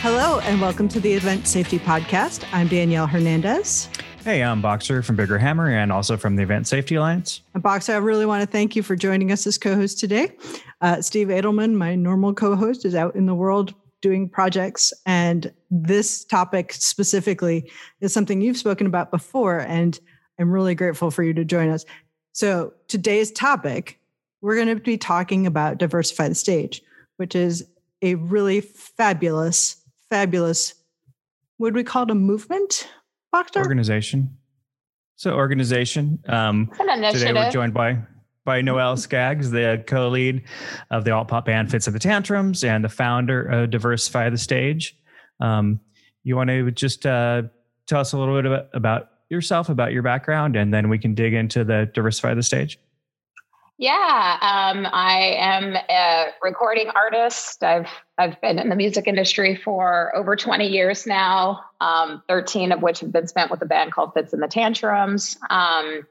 Hello, and welcome to the Event Safety Podcast. I'm Danielle Hernandez. Hey, I'm Boxer from Bigger Hammer and also from the Event Safety Alliance. And Boxer, I really want to thank you for joining us as co host today. Uh, Steve Adelman, my normal co host, is out in the world doing projects. And this topic specifically is something you've spoken about before. And I'm really grateful for you to join us. So, today's topic, we're going to be talking about Diversify the Stage, which is a really fabulous, fabulous, would we call it a movement, Boxer? Organization. So, organization. Um, today we're joined by by Noelle Scaggs, the co-lead of the alt pop band Fitz of the Tantrums and the founder of Diversify the Stage. Um, you want to just uh, tell us a little bit about, about yourself, about your background, and then we can dig into the Diversify the Stage. Yeah, um, I am a recording artist. I've I've been in the music industry for over 20 years now, um, 13 of which have been spent with a band called Fitz and the Tantrums. Um,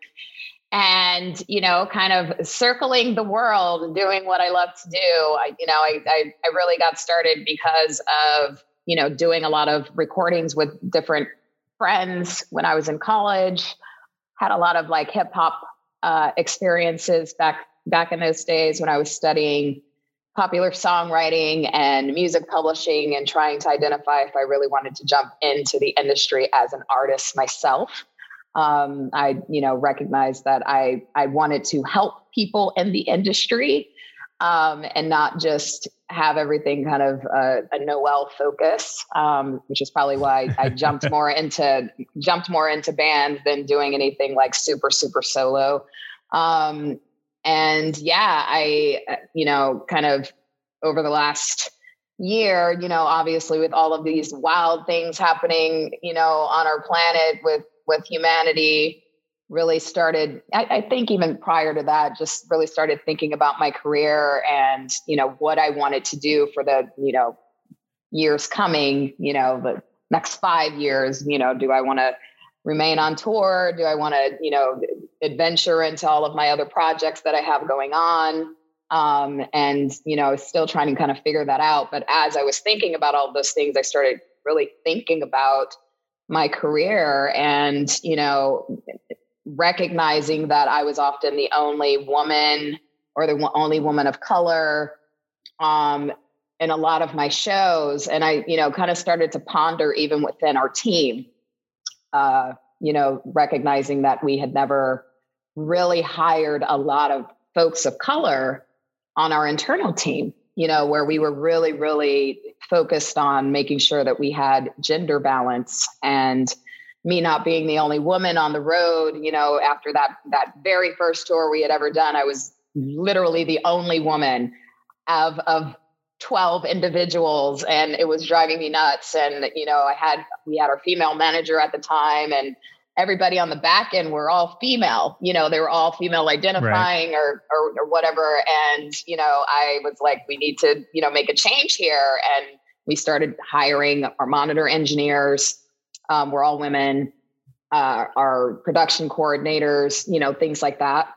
and you know kind of circling the world doing what i love to do i you know I, I, I really got started because of you know doing a lot of recordings with different friends when i was in college had a lot of like hip hop uh, experiences back back in those days when i was studying popular songwriting and music publishing and trying to identify if i really wanted to jump into the industry as an artist myself um, I, you know, recognized that I I wanted to help people in the industry um, and not just have everything kind of a, a Noelle focus, um, which is probably why I jumped more into jumped more into band than doing anything like super super solo. Um, and yeah, I uh, you know kind of over the last year, you know, obviously with all of these wild things happening, you know, on our planet with with humanity really started I, I, think even prior to that just really started thinking about my career and you know what i wanted to do for the you know years coming you know the next five years you know do i want to remain on tour? Do i want to you know adventure into all of my other projects that i have going on um, and you know still trying to kind of figure that out. But as i was thinking about all those things i started really thinking about my career and you know recognizing that i was often the only woman or the only woman of color um, in a lot of my shows. And i you know kind of started to ponder even within our team uh, you know recognizing that we had never really hired a lot of folks of color on our internal team you know, where we were really, really focused on making sure that we had gender balance and me not being the only woman on the road, you know, after that that very first tour we had ever done, I was literally the only woman of of 12 individuals and it was driving me nuts. And you know, I had we had our female manager at the time and everybody on the back end were all female you know they were all female identifying right. or, or, or whatever. And you know i was like we need to you know make a change here. And we started hiring our monitor engineers. Um, we're all women uh, our production coordinators you know things like that.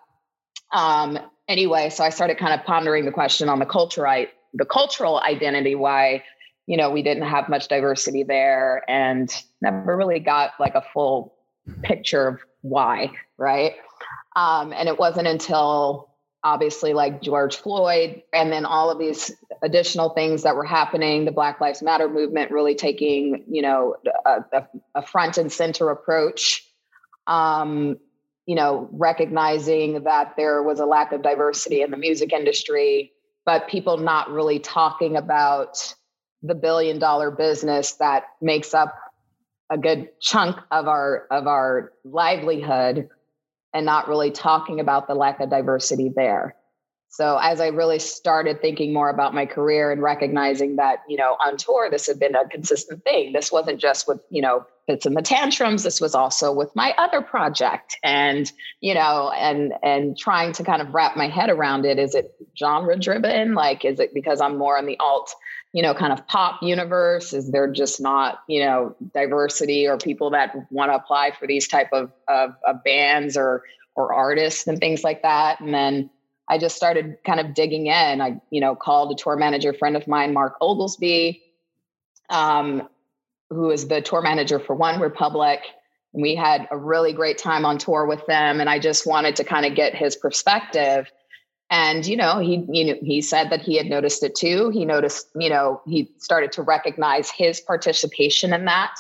Um, anyway so i started kind of pondering the question on the culture I, the cultural identity why you know we didn't have much diversity there and never really got like a full picture of why, right? Um, and it wasn't until obviously like George Floyd and then all of these additional things that were happening, the Black Lives Matter movement really taking, you know, a, a front and center approach. Um, you know, recognizing that there was a lack of diversity in the music industry, but people not really talking about the billion dollar business that makes up a good chunk of our of our livelihood and not really talking about the lack of diversity there. So as I really started thinking more about my career and recognizing that, you know, on tour, this had been a consistent thing. This wasn't just with, you know, Fitz and the Tantrums. This was also with my other project. And, you know, and and trying to kind of wrap my head around it. Is it genre driven? Like, is it because I'm more on the alt you know, kind of pop universe? Is there just not, you know, diversity or people that want to apply for these type of, of, of bands or or artists and things like that? And then I just started kind of digging in. I, you know, called a tour manager friend of mine, Mark Oglesby, um, who is the tour manager for OneRepublic. And we had a really great time on tour with them. And I just wanted to kind of get his perspective. And, you know, he, you know, he said that he had noticed it too. He noticed, you know, he started to recognize his participation in that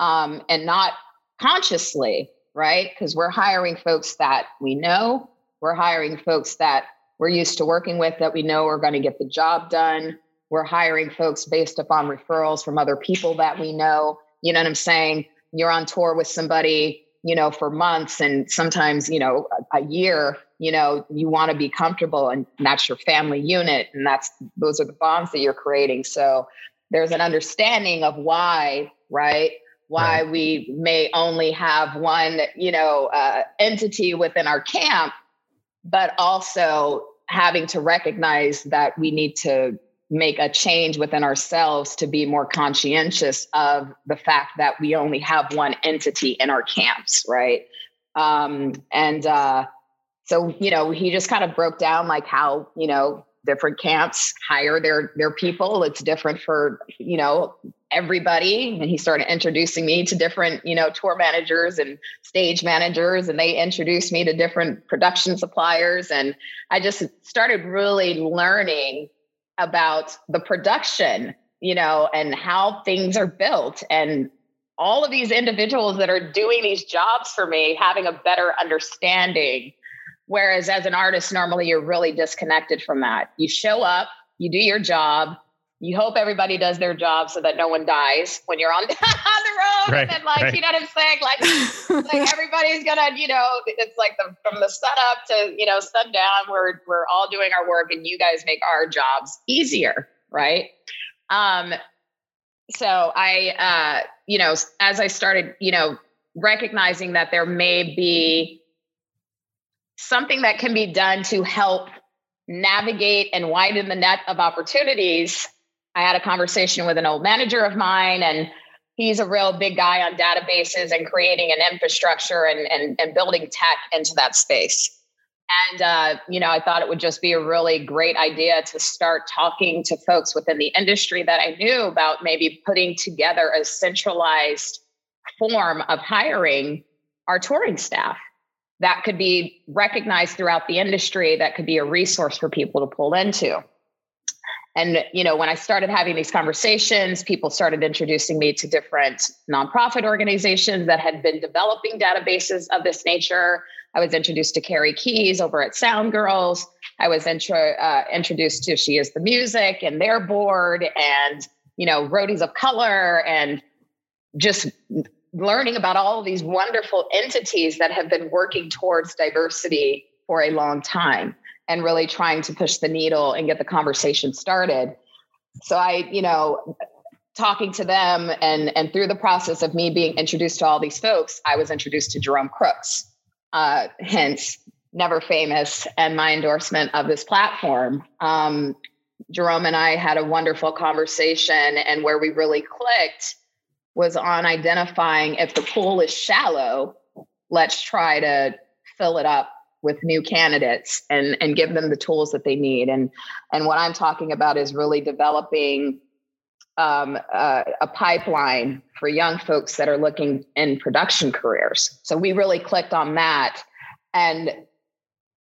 um, and not consciously, right? Because we're hiring folks that we know, we're hiring folks that we're used to working with that we know are going to get the job done. We're hiring folks based upon referrals from other people that we know. You know what I'm saying? You're on tour with somebody, you know, for months and sometimes, you know, a, a year, you know, you want to be comfortable and that's your family unit. And that's, those are the bonds that you're creating. So there's an understanding of why, right? Why right. we may only have one, you know, uh, entity within our camp but also having to recognize that we need to make a change within ourselves to be more conscientious of the fact that we only have one entity in our camps, right? Um, and uh, so, you know, he just kind of broke down like how, you know, different camps hire their their people. It's different for, you know, everybody and he started introducing me to different you know tour managers and stage managers and they introduced me to different production suppliers and i just started really learning about the production you know and how things are built. And all of these individuals that are doing these jobs for me having a better understanding. Whereas as an artist normally you're really disconnected from that. You show up you do your job you hope everybody does their job so that no one dies when you're on, on the road. Right, and then like, right. you know what I'm saying? Like, like everybody's gonna, you know, it's like the, from the sun up to, you know, sundown, we're, we're all doing our work and you guys make our jobs easier. Right. Um, so I, uh, you know, as I started, you know, recognizing that there may be something that can be done to help navigate and widen the net of opportunities I had a conversation with an old manager of mine, and he's a real big guy on databases and creating an infrastructure and, and, and building tech into that space. And, uh, you know, I thought it would just be a really great idea to start talking to folks within the industry that I knew about maybe putting together a centralized form of hiring our touring staff that could be recognized throughout the industry, that could be a resource for people to pull into. And you know, when I started having these conversations, people started introducing me to different nonprofit organizations that had been developing databases of this nature. I was introduced to Karrie Keyes over at SoundGirls. I was intro, uh, introduced to She Is the Music and their board, and you know, Roadies of Color, and just learning about all these wonderful entities that have been working towards diversity for a long time and really trying to push the needle and get the conversation started. So I, you know, talking to them and and through the process of me being introduced to all these folks, I was introduced to Jerome Crooks. Uh, hence, never famous and my endorsement of this platform. Um, Jerome and I had a wonderful conversation, and where we really clicked was on identifying if the pool is shallow, let's try to fill it up with new candidates and and give them the tools that they need. And and what i'm talking about is really developing um, uh, a pipeline for young folks that are looking in production careers. So we really clicked on that. And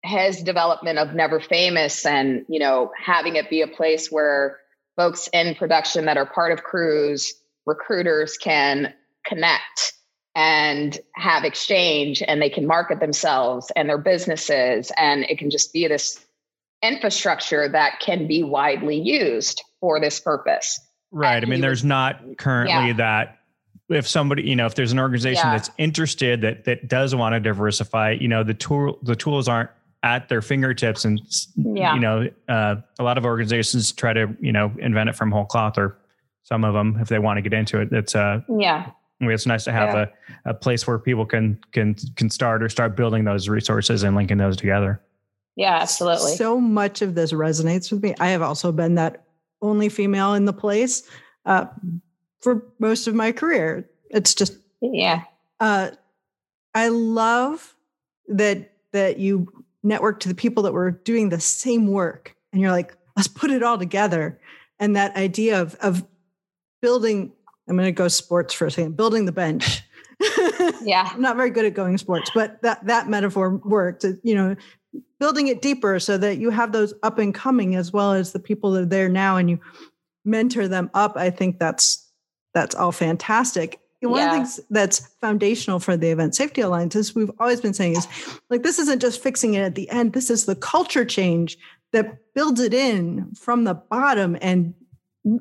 his development of never famous and you know having it be a place where folks in production that are part of crews recruiters can connect and have exchange and they can market themselves and their businesses and it can just be this infrastructure that can be widely used for this purpose right and i mean there's would, not currently yeah. that if somebody you know if there's an organization yeah. that's interested that that does want to diversify you know the tool the tools aren't at their fingertips and yeah. you know uh, a lot of organizations try to you know invent it from whole cloth or some of them if they want to get into it it's uh yeah it's nice to have yeah. a, a place where people can can can start or start building those resources and linking those together. Yeah, absolutely. So much of this resonates with me. I have also been that only female in the place uh, for most of my career. It's just yeah. Uh, I love that that you network to the people that were doing the same work, and you're like, let's put it all together. And that idea of of building i'm going to go sports for a second. Building the bench. Yeah. I'm not very good at going sports but that that metaphor worked. You know building it deeper so that you have those up and coming as well as the people that are there now and you mentor them up i think that's that's all fantastic. One yeah. of the things that's foundational for the event safety alliance is we've always been saying is like this isn't just fixing it at the end. This is the culture change that builds it in from the bottom and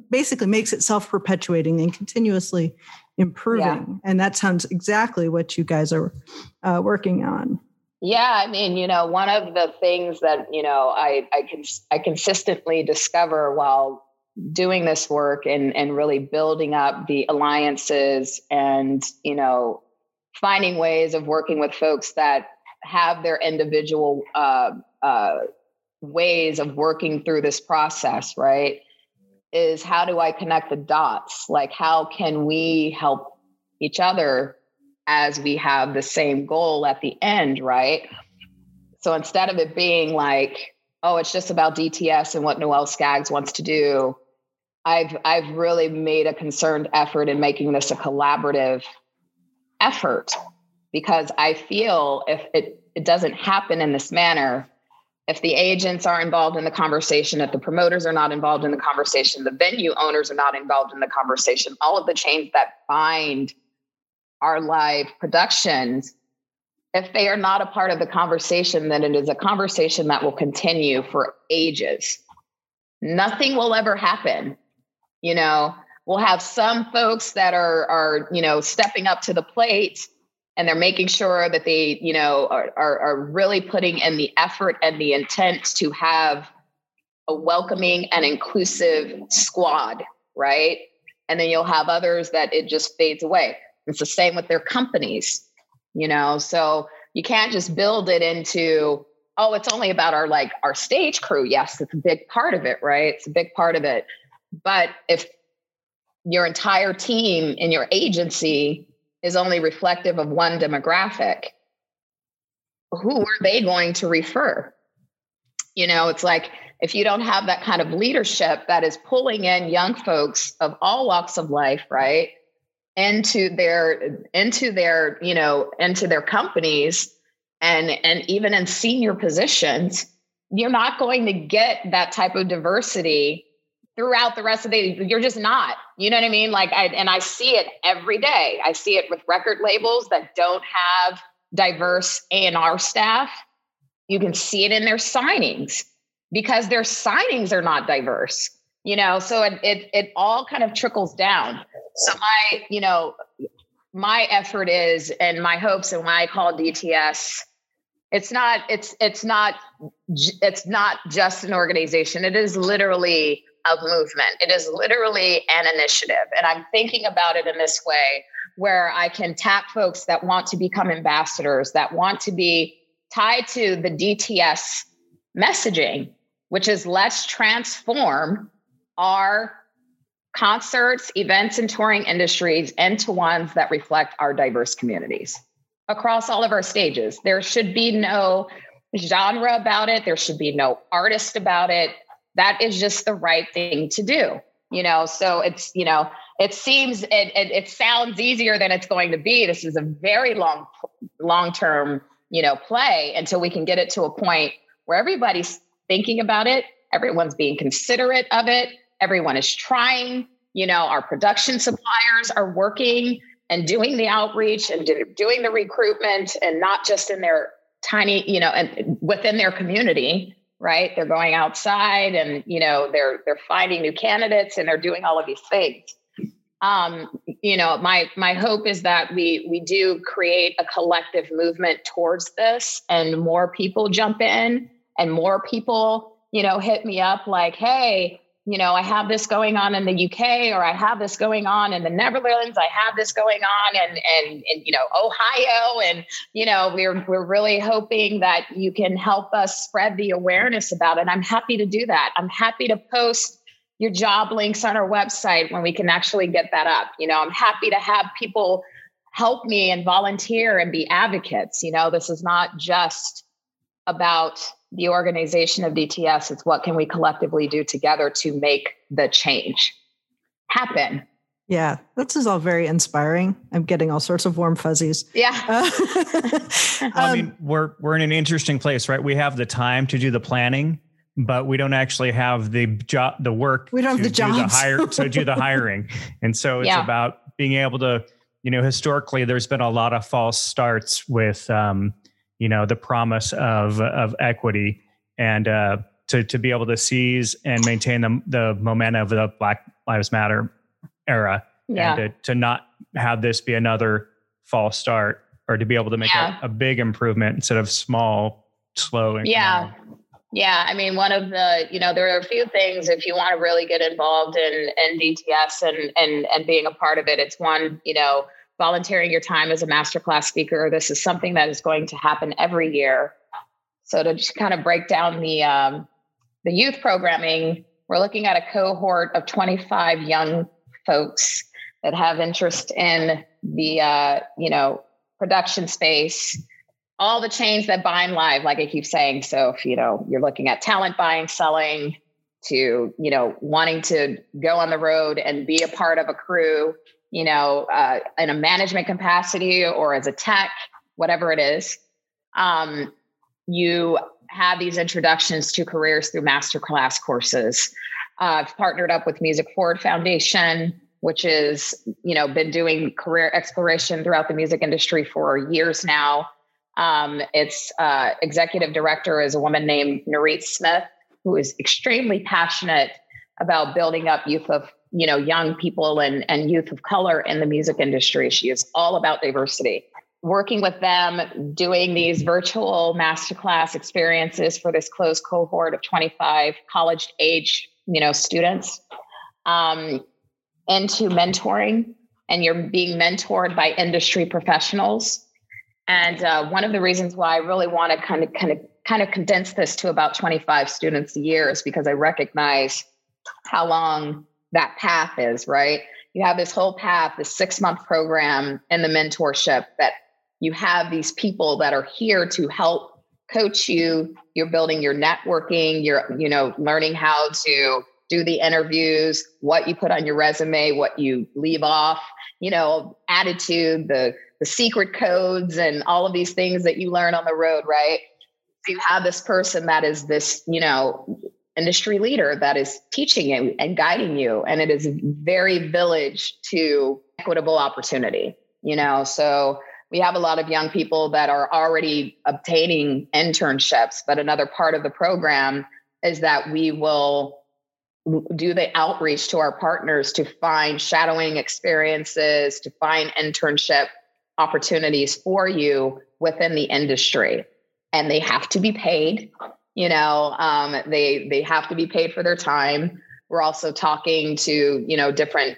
basically makes it self-perpetuating and continuously improving yeah. and that sounds exactly what you guys are uh, working on yeah, I mean, you know, one of the things that you know I I can I consistently discover while doing this work and and really building up the alliances and you know finding ways of working with folks that have their individual uh, uh, ways of working through this process, right? Is how do I connect the dots? Like, how can we help each other as we have the same goal at the end, right? So instead of it being like, oh, it's just about DTS and what Noelle Scaggs wants to do, I've I've really made a concerned effort in making this a collaborative effort because I feel if it, it doesn't happen in this manner, if the agents are involved in the conversation, if the promoters are not involved in the conversation, the venue owners are not involved in the conversation, all of the chains that bind our live productions, if they are not a part of the conversation, then it is a conversation that will continue for ages. Nothing will ever happen. You know, we'll have some folks that are are, you know, stepping up to the plate and they're making sure that they, you know, are, are, are really putting in the effort and the intent to have a welcoming and inclusive squad, right? And then you'll have others that it just fades away. It's the same with their companies, you know. So you can't just build it into, oh, it's only about our like our stage crew. Yes, it's a big part of it, right? It's a big part of it. But if your entire team in your agency is only reflective of one demographic, who are they going to refer? You know, it's like if you don't have that kind of leadership that is pulling in young folks of all walks of life, right? into their into their you know into their companies and and even in senior positions you're not going to get that type of diversity throughout the rest of the you're just not you know what i mean? Like i and i see it every day. I see it with record labels that don't have diverse a&r staff. You can see it in their signings because their signings are not diverse you know? So it, it it all kind of trickles down. So my you know my effort is and my hopes and why i call dts it's not it's it's not it's not just an organization. It is literally a movement it is literally an initiative and i'm thinking about it in this way where i can tap folks that want to become ambassadors that want to be tied to the dts messaging which is let's transform our concerts, events, and touring industries into ones that reflect our diverse communities across all of our stages. There should be no genre about it, there should be no artist about it. That is just the right thing to do. You know, so it's, you know, it seems it, it, it sounds easier than it's going to be. This is a very long, long term, you know, play until we can get it to a point where everybody's thinking about it, everyone's being considerate of it, everyone is trying you know our production suppliers are working and doing the outreach and doing the recruitment and not just in their tiny you know and within their community right? They're going outside and you know they're they're finding new candidates and they're doing all of these things. Um, you know my my hope is that we we do create a collective movement towards this and more people jump in and more people you know hit me up like hey you know, I have this going on in the UK or I have this going on in the Netherlands, I have this going on and and and you know, Ohio and you know, we're we're really hoping that you can help us spread the awareness about it. I'm happy to do that. I'm happy to post your job links on our website when we can actually get that up. You know, I'm happy to have people help me and volunteer and be advocates. You know, this is not just about the organization of DTS. is what can we collectively do together to make the change happen. Yeah, this is all very inspiring. I'm getting all sorts of warm fuzzies. Yeah. Uh, um, I mean, we're we're in an interesting place, right? We have the time to do the planning, but we don't actually have the job, the work. We don't have the jobs. The hire, to do the hiring, and so it's yeah. about being able to, you know, historically, there's been a lot of false starts with, um, you know, the promise of of equity, and uh, to to be able to seize and maintain the the momentum of the Black Lives Matter era, yeah. and to, to not have this be another false start, or to be able to make yeah. a, a big improvement instead of small, slow. Yeah. Yeah, I mean, one of the, you know, there are a few things if you want to really get involved in, in DTS and and and being a part of it. It's one, you know, volunteering your time as a masterclass speaker. This is something that is going to happen every year. So to just kind of break down the um, the youth programming, we're looking at a cohort of 25 young folks that have interest in the, uh, you know, production space all the chains that bind live, like I keep saying. So if you know you're looking at talent buying, selling, to you know wanting to go on the road and be a part of a crew, you know, uh, in a management capacity or as a tech, whatever it is, um, you have these introductions to careers through masterclass courses. Uh, I've partnered up with Music Forward Foundation, which is you know been doing career exploration throughout the music industry for years now um, its uh, executive director is a woman named Narit Smith, who is extremely passionate about building up youth of you know young people and, and youth of color in the music industry. She is all about diversity. Working with them, doing these virtual masterclass experiences for this closed cohort of 25 college age you know students um, into mentoring, and you're being mentored by industry professionals and uh, one of the reasons why I really want to kind of kind of kind of condense this to about 25 students a year is because I recognize how long that path is, right? You have this whole path, this six month program and the mentorship that you have these people that are here to help coach you. You're building your networking, you're, you know, learning how to do the interviews, what you put on your resume, what you leave off, you know, attitude, the the secret codes and all of these things that you learn on the road, right? So you have this person that is this, you know, industry leader that is teaching you and guiding you. And it is very village to equitable opportunity, you know. So we have a lot of young people that are already obtaining internships, but another part of the program is that we will do the outreach to our partners to find shadowing experiences, to find internship opportunities for you within the industry and they have to be paid you know um, they they have to be paid for their time we're also talking to you know different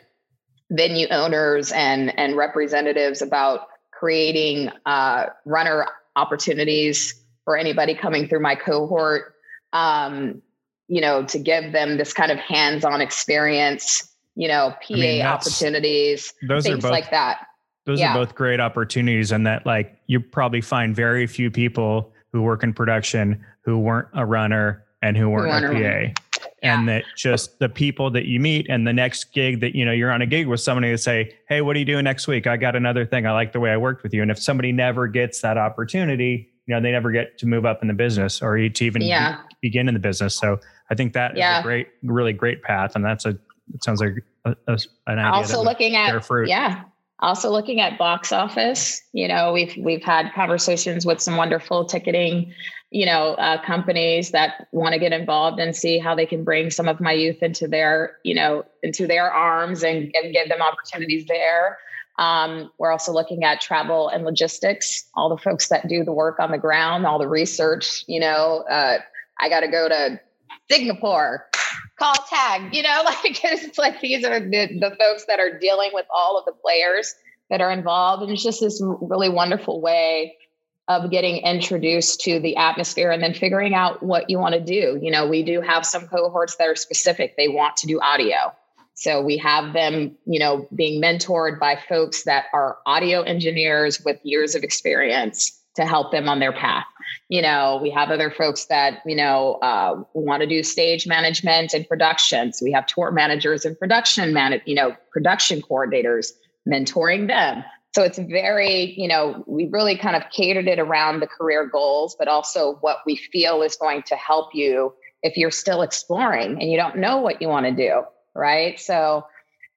venue owners and and representatives about creating uh, runner opportunities for anybody coming through my cohort um, you know to give them this kind of hands-on experience you know pa I mean, opportunities things both, like that those yeah. are both great opportunities and that like you probably find very few people who work in production who weren't a runner and who weren't a PA. Yeah. And that just the people that you meet and the next gig that you know you're on a gig with somebody to say, "Hey, what are you doing next week? I got another thing. I like the way I worked with you." And if somebody never gets that opportunity, you know, they never get to move up in the business or to even yeah. be, begin in the business. So I think that yeah. is a great, really great path, and that's a it sounds like a, a, an idea. Also looking at fruit. yeah, also looking at box office you know we've we've had conversations with some wonderful ticketing you know uh, companies that want to get involved and see how they can bring some of my youth into their you know into their arms and, and give them opportunities there. Um, we're also looking at travel and logistics all the folks that do the work on the ground all the research you know uh, i got to go to singapore call tag, you know, like it's like these are the, the folks that are dealing with all of the players that are involved. And it's just this really wonderful way of getting introduced to the atmosphere and then figuring out what you want to do. You know, we do have some cohorts that are specific, they want to do audio. So we have them, you know, being mentored by folks that are audio engineers with years of experience to help them on their path. You know, we have other folks that, you know, uh, want to do stage management and production. So we have tour managers and production man, you know, production coordinators, mentoring them. So it's very, you know, we really kind of catered it around the career goals, but also what we feel is going to help you if you're still exploring and you don't know what you want to do. Right. So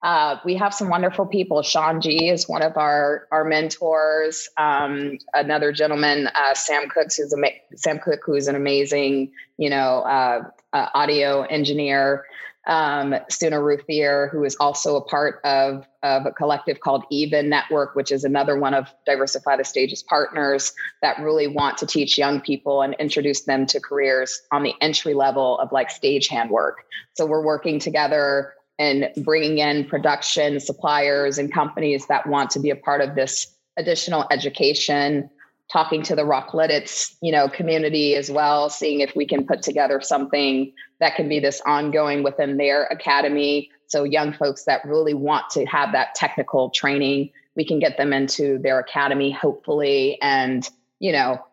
uh, we have some wonderful people. Sean G is one of our our mentors. Um, another gentleman, uh, Sam Cooks, who's a Sam Cook, who's an amazing, you know, uh, uh audio engineer. Um, Suna Ruthier, who is also a part of, of a collective called Even Network, which is another one of Diversify the Stages partners that really want to teach young people and introduce them to careers on the entry level of like stagehand work. So we're working together and bringing in production suppliers and companies that want to be a part of this additional education talking to the Rock Lititz, you know, community as well, seeing if we can put together something that can be this ongoing within their academy. So young folks that really want to have that technical training, we can get them into their academy, hopefully, and you know,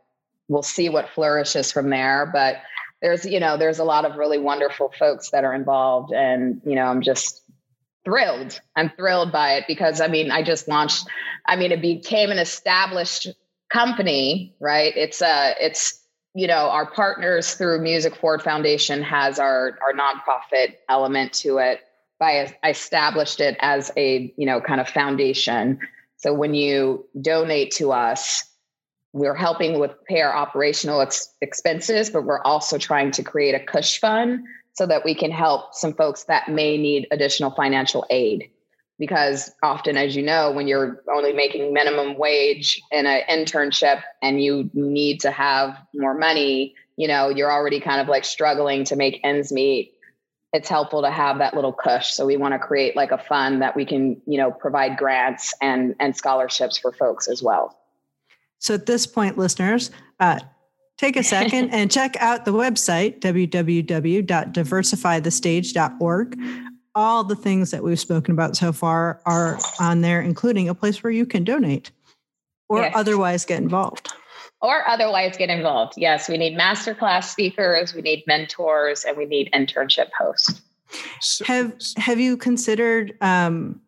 we'll see what flourishes from there. But there's you know there's a lot of really wonderful folks that are involved and you know i'm just thrilled. I'm thrilled by it because i mean i just launched i mean it became an established company right? It's uh it's you know our partners through music forward foundation has our our nonprofit element to it. By I established it as a you know kind of foundation. So when you donate to us we're helping with pay our operational ex- expenses, but we're also trying to create a cush fund so that we can help some folks that may need additional financial aid. Because often, as you know, when you're only making minimum wage in an internship and you need to have more money, you know, you're already kind of like struggling to make ends meet. It's helpful to have that little cush. So we want to create like a fund that we can, you know, provide grants and and scholarships for folks as well. So at this point, listeners, uh, take a second and check out the website, www.diversifythestage.org. All the things that we've spoken about so far are on there, including a place where you can donate or yes. otherwise get involved. Or otherwise get involved. Yes, we need masterclass speakers, we need mentors, and we need internship hosts. So, have Have you considered um,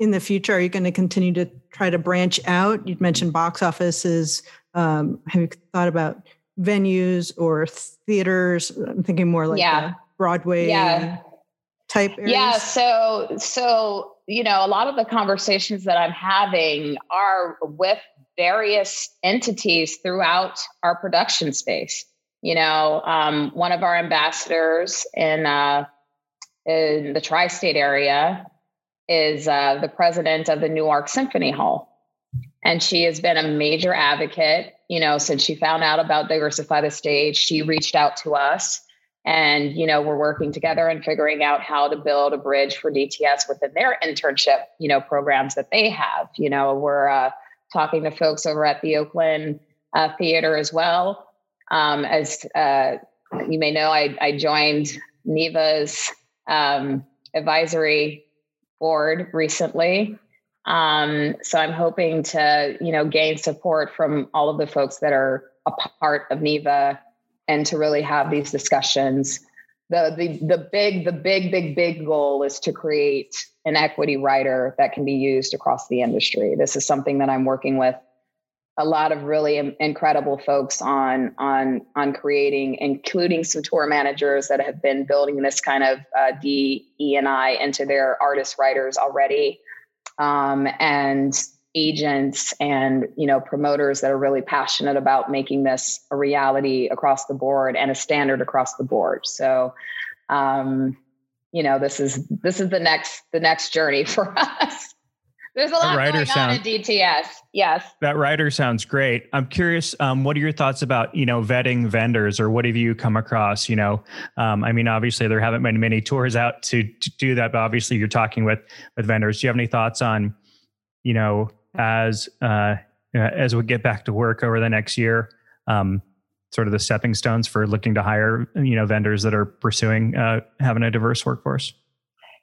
in the future, are you going to continue to try to branch out? You'd mentioned box offices. Um, have you thought about venues or theaters? I'm thinking more like yeah. Broadway yeah. type areas. Yeah. So, so you know, a lot of the conversations that I'm having are with various entities throughout our production space. You know, um, one of our ambassadors in uh, in the tri-state area is uh, the president of the Newark Symphony Hall. And she has been a major advocate, you know, since she found out about Diversify the Stage. She reached out to us and, you know, we're working together and figuring out how to build a bridge for DTS within their internship, you know, programs that they have. You know, we're uh, talking to folks over at the Oakland uh, Theater as well. Um, as uh, you may know, I, I joined NIVA's um, advisory board recently. Um, so I'm hoping to, you know, gain support from all of the folks that are a part of NIVA and to really have these discussions. The, the, the big, the big, big, big goal is to create an equity rider that can be used across the industry. This is something that I'm working with a lot of really incredible folks on on on creating, including some tour managers that have been building this kind of uh, D, E, and I into their artist riders already, um, and agents and you know promoters that are really passionate about making this a reality across the board and a standard across the board. So. Um, you know this is this is the next the next journey for us there's a lot going sound, on in DTS. Yes. That rider sounds great. I'm curious, um, what are your thoughts about, you know, vetting vendors or what have you come across? You know, um, I mean, obviously there haven't been many tours out to, to do that, but obviously you're talking with, with vendors. Do you have any thoughts on, you know, as, uh, as we get back to work over the next year, um, sort of the stepping stones for looking to hire, you know, vendors that are pursuing, uh, having a diverse workforce?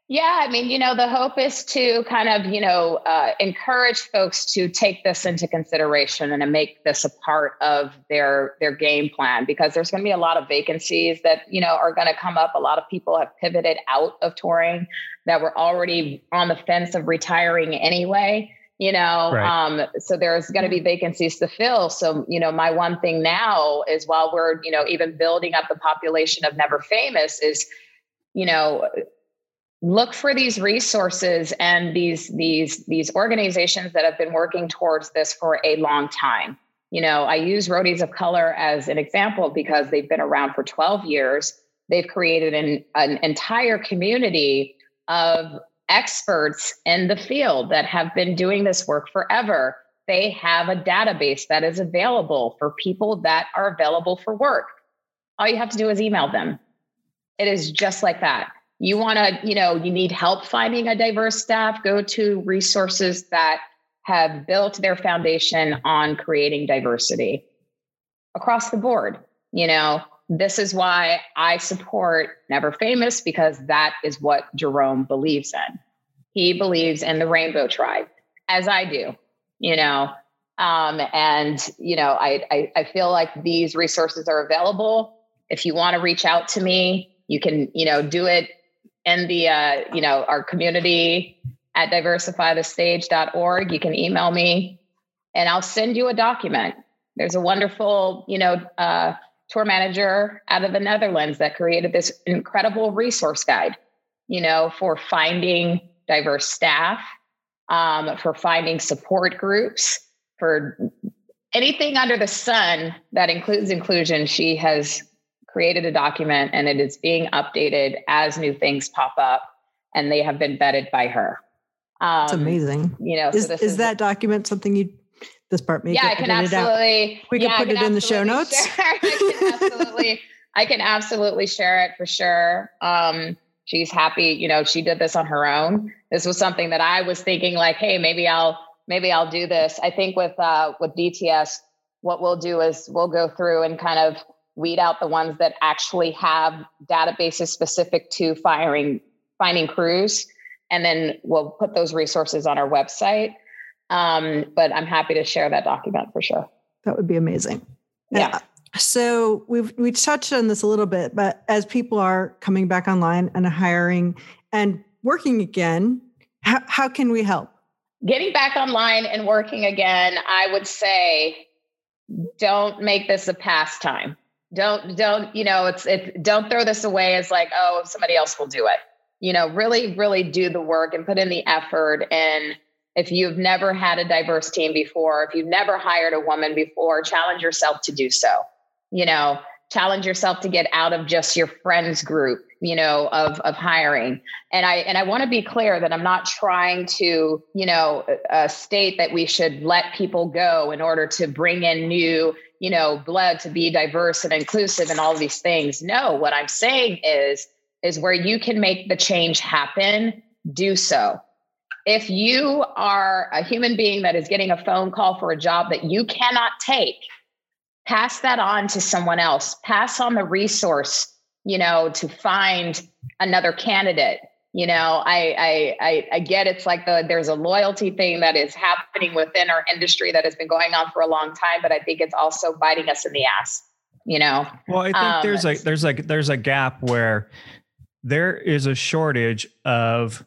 Yeah, I mean, you know, the hope is to kind of, you know, uh, encourage folks to take this into consideration and to make this a part of their their game plan because there's going to be a lot of vacancies that you know are going to come up. A lot of people have pivoted out of touring that were already on the fence of retiring anyway. You know, right. um, so there's going to be vacancies to fill. So, you know, my one thing now is while we're, you know, even building up the population of Never Famous is you know look for these resources and these these these organizations that have been working towards this for a long time. You know i use roadies of color as an example because they've been around for 12 years. They've created an, an entire community of experts in the field that have been doing this work forever. They have a database that is available for people that are available for work. All you have to do is email them. It is just like that you want to, you know, you need help finding a diverse staff, go to resources that have built their foundation on creating diversity across the board. You know, this is why I support Never Famous because that is what Jerome believes in. He believes in the rainbow tribe, as I do, you know. Um, and, you know, I, I, I feel like these resources are available. If you want to reach out to me, you can, you know, do it in the uh, you know our community at diversifythestage.org. You can email me, and I'll send you a document. There's a wonderful you know uh, tour manager out of the Netherlands that created this incredible resource guide. You know for finding diverse staff, um, for finding support groups, for anything under the sun that includes inclusion. She has created a document and it is being updated as new things pop up and they have been vetted by her. Um, it's amazing. You know, is, so is, is, that document something you, this part may yeah, I can absolutely, we yeah, can put can it in the show notes. I can absolutely, I can absolutely share it for sure. Um, she's happy, you know, she did this on her own. This was something that I was thinking like, Hey, maybe I'll, maybe I'll do this. I think with, uh, with DTS, what we'll do is we'll go through and kind of weed out the ones that actually have databases specific to firing finding crews and then we'll put those resources on our website. Um, but i'm happy to share that document for sure. That would be amazing. Yeah. so we've we touched on this a little bit but as people are coming back online and hiring and working again how, how can we help? Getting back online and working again i would say don't make this a pastime don't don't you know it's it don't throw this away as like oh somebody else will do it. You know really really do the work and put in the effort. And if you've never had a diverse team before if you've never hired a woman before challenge yourself to do so. You know challenge yourself to get out of just your friends group you know of of hiring and i and i want to be clear that i'm not trying to you know uh, state that we should let people go in order to bring in new you know, blood to be diverse and inclusive and all these things. No, what I'm saying is, is where you can make the change happen, do so. If you are a human being that is getting a phone call for a job that you cannot take, pass that on to someone else. Pass on the resource, you know, to find another candidate you know I, I i i get it's like the there's a loyalty thing that is happening within our industry that has been going on for a long time but i think it's also biting us in the ass you know well i think um, there's like there's like there's a gap where there is a shortage of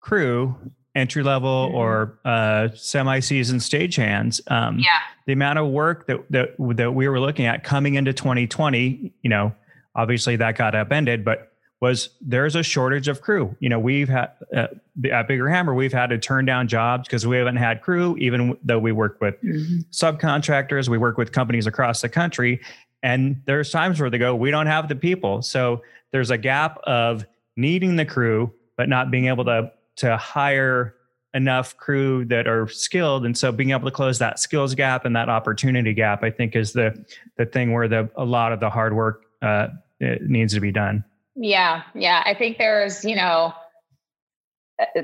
crew entry level mm-hmm. or uh, semi-seasoned stagehands. Um, yeah. The amount of work that, that that we were looking at coming into 2020, you know, obviously that got upended, but was there's a shortage of crew. You know, we've had uh, at Bigger Hammer, we've had to turn down jobs because we haven't had crew, even though we work with mm-hmm. subcontractors, we work with companies across the country. And there's times where they go, we don't have the people. So there's a gap of needing the crew, but not being able to to hire enough crew that are skilled. And so being able to close that skills gap and that opportunity gap, I think is the the thing where the a lot of the hard work uh, it needs to be done. Yeah, yeah. I think there's, you know,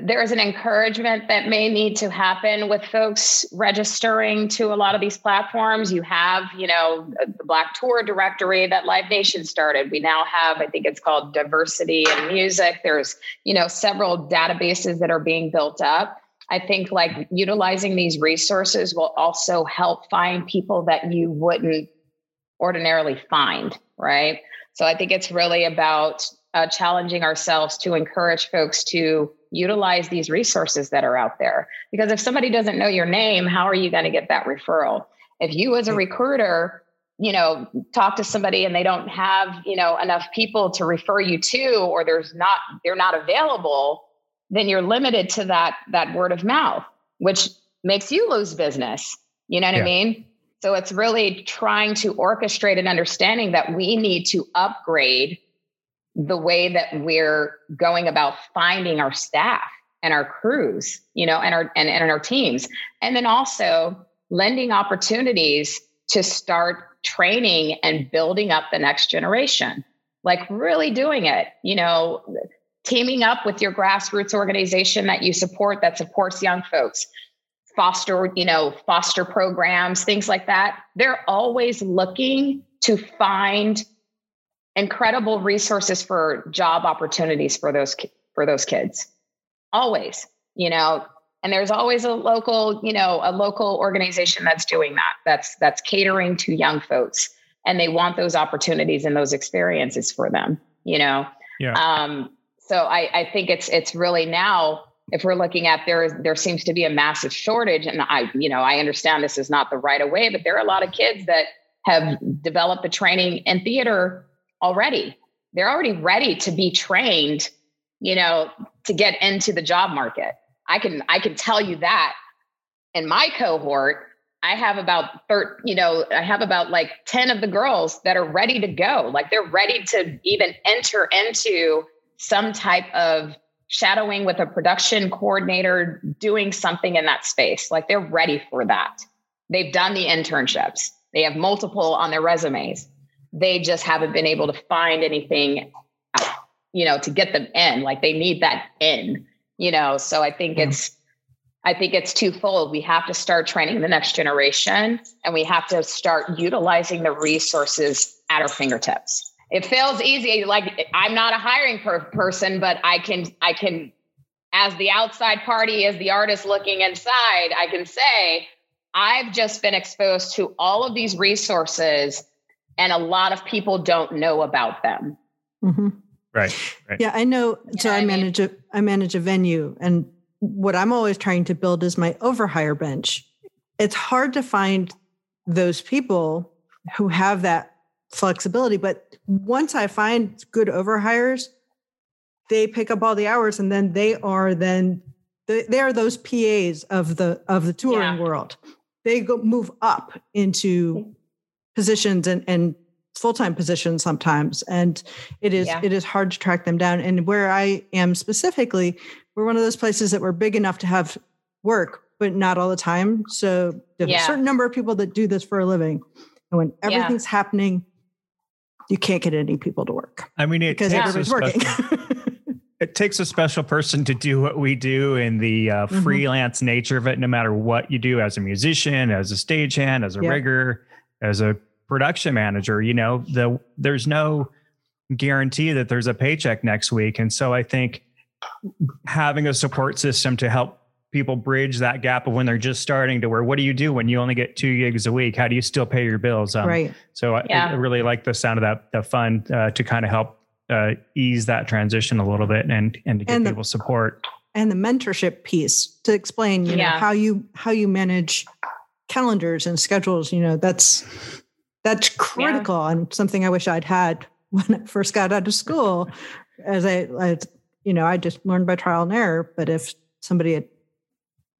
there is an encouragement that may need to happen with folks registering to a lot of these platforms. You have, you know, the Black Tour directory that Live Nation started. We now have, I think it's called Diversity in Music. There's, you know, several databases that are being built up. I think like utilizing these resources will also help find people that you wouldn't ordinarily find, right? So I think it's really about uh, challenging ourselves to encourage folks to utilize these resources that are out there. Because if somebody doesn't know your name, how are you going to get that referral? If you, as a recruiter, you know, talk to somebody and they don't have, you know, enough people to refer you to, or there's not, they're not available, then you're limited to that that word of mouth, which makes you lose business. You know what yeah. I mean? So it's really trying to orchestrate an understanding that we need to upgrade the way that we're going about finding our staff and our crews, you know, and our and, and our teams. And then also lending opportunities to start training and building up the next generation. Like really doing it, you know, teaming up with your grassroots organization that you support that supports young folks foster you know foster programs things like that they're always looking to find incredible resources for job opportunities for those for those kids always you know and there's always a local you know a local organization that's doing that that's that's catering to young folks and they want those opportunities and those experiences for them you know yeah. um so I, I think it's it's really now if we're looking at there there seems to be a massive shortage and i you know i understand this is not the right away but there are a lot of kids that have developed the training in theater already. They're already ready to be trained you know to get into the job market. I can i can tell you that in my cohort i have about 30 you know i have about like 10 of the girls that are ready to go. Like they're ready to even enter into some type of shadowing with a production coordinator doing something in that space. Like they're ready for that. They've done the internships, they have multiple on their resumes. They just haven't been able to find anything, you know, to get them in. Like they need that in, you know. So I think mm-hmm. it's, I think it's twofold. We have to start training the next generation, and we have to start utilizing the resources at our fingertips it feels easy like i'm not a hiring per- person but i can i can as the outside party as the artist looking inside i can say i've just been exposed to all of these resources and a lot of people don't know about them mm-hmm. right, right, yeah i know so i, I manage mean? a i manage a venue and what i'm always trying to build is my overhire bench it's hard to find those people who have that flexibility. But once I find good overhires, they pick up all the hours and then they are then they are those PAs of the of the touring yeah. world. They go move up into positions and and full-time positions sometimes and it is yeah. it is hard to track them down and where i am specifically we're one of those places that we're big enough to have work but not all the time so there's yeah. a certain number of people that do this for a living and when everything's yeah. happening you can't get any people to work. I mean, it because everybody's working. it takes a special person to do what we do in the uh, mm-hmm. freelance nature of it, no matter what you do as a musician, as a stagehand, as a yeah. rigger, as a production manager. You know, the there's no guarantee that there's a paycheck next week. And so I think having a support system to help people bridge that gap of when they're just starting to where what do you do when you only get two gigs a week how do you still pay your bills um, right so yeah. I, I, really like the sound of that the fund uh, to kind of help uh, ease that transition a little bit and and to give and the, people support and the mentorship piece to explain you yeah. know how you how you manage calendars and schedules you know that's that's critical yeah. and something i wish i'd had when i first got out of school as I, I you know i just learned by trial and error but if somebody had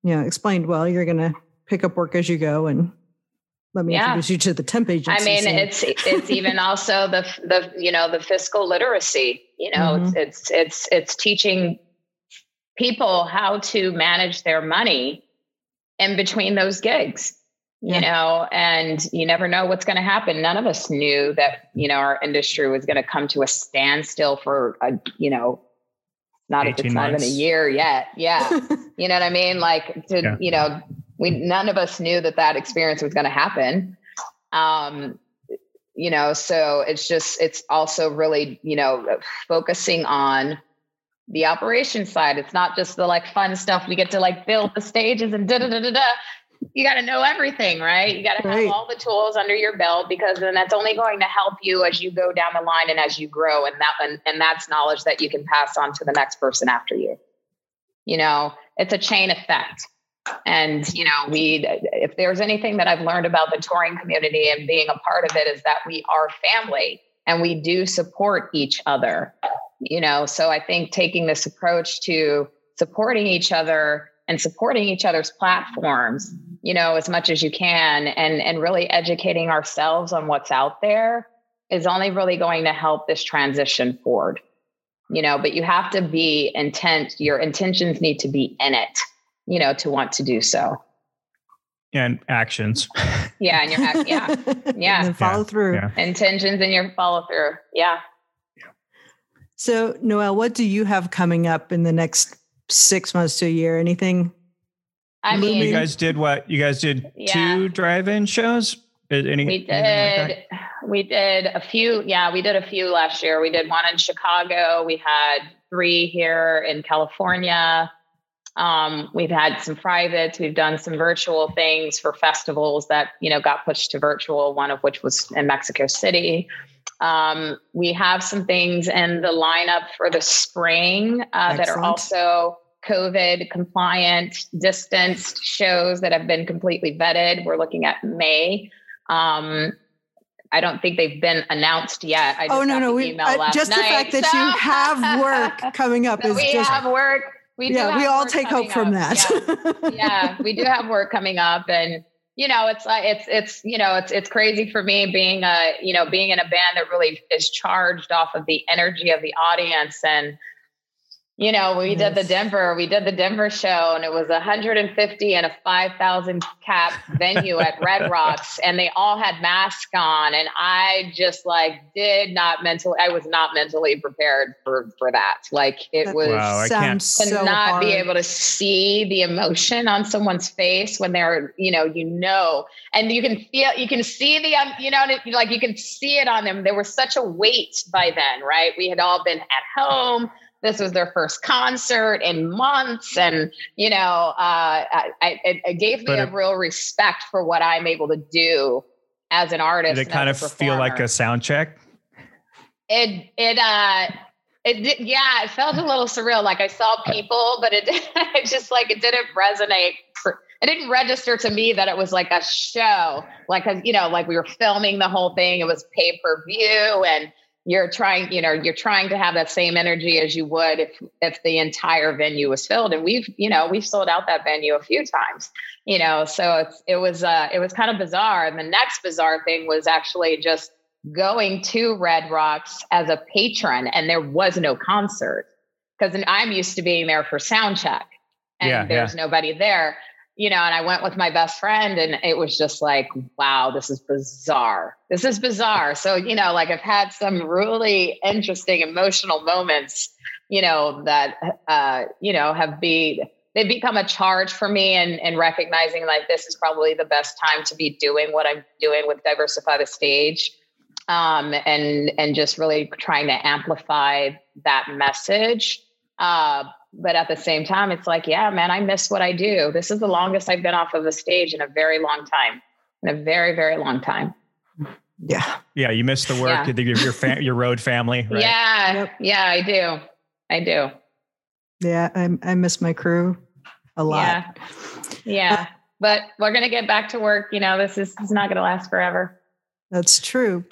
you know, explained, well, you're going to pick up work as you go and let me yeah. introduce you to the temp agency. I mean, it's it's even also the the you know the fiscal literacy. You know, mm-hmm. it's, it's it's it's teaching people how to manage their money in between those gigs. Yeah. You know, and you never know what's going to happen. None of us knew that you know our industry was going to come to a standstill for a you know not at the time months. in a year yet. Yeah. you know what I mean? Like to, yeah. you know, we, none of us knew that that experience was going to happen. Um, you know, so it's just, it's also really, you know, focusing on the operation side. It's not just the like fun stuff we get to like build the stages and da da da da da you got to know everything, right? You got to have all the tools under your belt because then that's only going to help you as you go down the line and as you grow. And that and, and that's knowledge that you can pass on to the next person after you. You know, it's a chain effect. And you know, we if there's anything that I've learned about the touring community and being a part of it is that we are family and we do support each other. You know, so I think taking this approach to supporting each other and supporting each other's platforms you know as much as you can and and really educating ourselves on what's out there is only really going to help this transition forward. You know but you have to be intent your intentions need to be in it you know to want to do so. And actions. Yeah and your yeah. Yeah. And follow yeah. through. yeah. intentions and your follow through yeah. So noelle what do you have coming up in the next six months to a year? Anything I mean, you guys did what? You guys did yeah. two drive-in shows. Any, we did. Like we did a few. Yeah, we did a few last year. We did one in Chicago. We had three here in California. Um, we've had some privates. We've done some virtual things for festivals that you know got pushed to virtual. One of which was in Mexico City. Um, we have some things in the lineup for the spring uh, that are also COVID compliant, distanced shows that have been completely vetted. We're looking at May. Um, I don't think they've been announced yet. I oh no, no, we, uh, just night. the fact that you have work coming up is we just. We have work. We yeah, we all take hope from that. Yeah. yeah, we do have work coming up, and you know, it's like it's it's you know, it's it's crazy for me being a you know being in a band that really is charged off of the energy of the audience and you know, we yes. did the Denver, we did the Denver show and it was 150 and a 5,000 cap venue at Red Rocks and they all had masks on. And I just like did not mentally, I was not mentally prepared for, for that. Like it was wow, I can't. to so not hard. be able to see the emotion on someone's face when they're, you know, you know, and you can feel, you can see the, um, you know, like you can see it on them. There was such a weight by then, right? We had all been at home this was their first concert in months and you know uh, I, it, it, gave me a real respect for what i'm able to do as an artist did it kind of feel like a sound check? It it uh it did, yeah it felt a little surreal. Like i saw people but it, it just like it didn't resonate it didn't register to me that it was like a show. Like you know like we were filming the whole thing. It was pay per view and you're trying you know you're trying to have that same energy as you would if if the entire venue was filled. And we've you know we've sold out that venue a few times you know so it's it was uh it was kind of bizarre. And the next bizarre thing was actually just going to red rocks as a patron and there was no concert. Because i'm used to being there for sound check and yeah, there's yeah. nobody there you know, and I went with my best friend and it was just like, wow, this is bizarre. This is bizarre. So, you know, like I've had some really interesting emotional moments, you know, that, uh, you know, have been, they've become a charge for me and, and recognizing like this is probably the best time to be doing what I'm doing with Diversify the Stage. Um, and, and just really trying to amplify that message. Uh, but at the same time, it's like, yeah, man, I miss what I do. This is the longest I've been off of a stage in a very long time, in a very, very long time. Yeah. Yeah. You miss the work, yeah. your, your, fam- your road family. Right? Yeah. Yep. Yeah, I do. I do. Yeah. I, I miss my crew a lot. Yeah. Yeah. Uh, but we're going to get back to work. You know, this is, this is not going to last forever. That's true.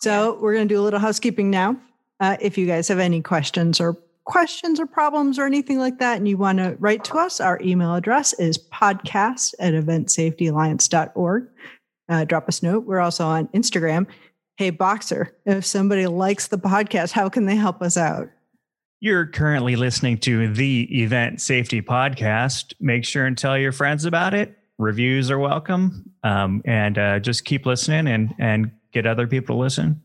So we're going to do a little housekeeping now. Uh, if you guys have any questions or questions or problems or anything like that and you want to write to us, our email address is podcast at eventsafetyalliance.org. Uh, drop us a note. We're also on Instagram. Hey, Boxer, if somebody likes the podcast, how can they help us out? You're currently listening to the Event Safety Podcast. Make sure and tell your friends about it. Reviews are welcome. Um, and uh, just keep listening and, and get other people to listen.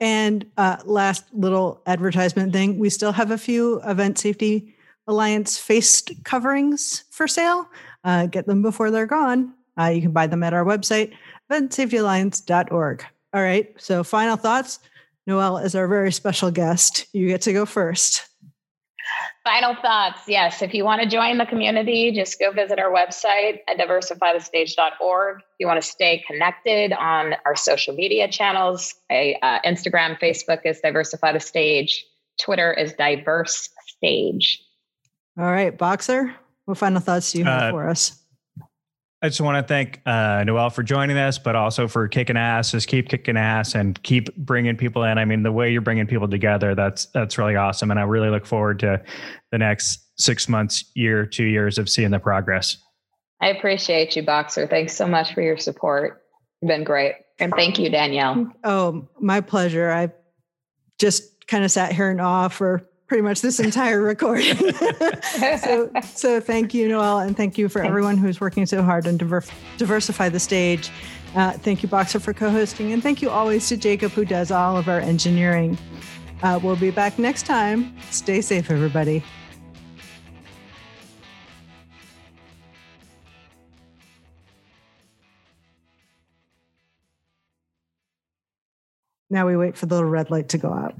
And uh, last little advertisement thing we still have a few Event Safety Alliance face coverings for sale. Uh, get them before they're gone. Uh, you can buy them at our website, eventsafetyalliance.org. All right. So, final thoughts. Noelle is our very special guest. You get to go first. Final thoughts. Yes. If you want to join the community, just go visit our website at diversifythestage.org. If you want to stay connected on our social media channels, uh, Instagram, Facebook is Diversify the Stage, Twitter is Diverse Stage. All right. Boxer, what final thoughts do you have uh, for us? I just want to thank uh, Noelle for joining us, but also for kicking ass. Just keep kicking ass and keep bringing people in. I mean, the way you're bringing people together, that's that's really awesome, and I really look forward to the next six months, year, two years of seeing the progress. I appreciate you, Boxer. Thanks so much for your support. You've been great, and thank you, Danielle. Oh, my pleasure. I just kind of sat here in awe for pretty much this entire recording. so, so thank you, Noelle, and thank you for Thanks. everyone who's working so hard and diver- diversify the stage. Uh, thank you, Boxer, for co-hosting, and thank you always to Jacob, who does all of our engineering. Uh, we'll be back next time. Stay safe, everybody. Now we wait for the little red light to go out.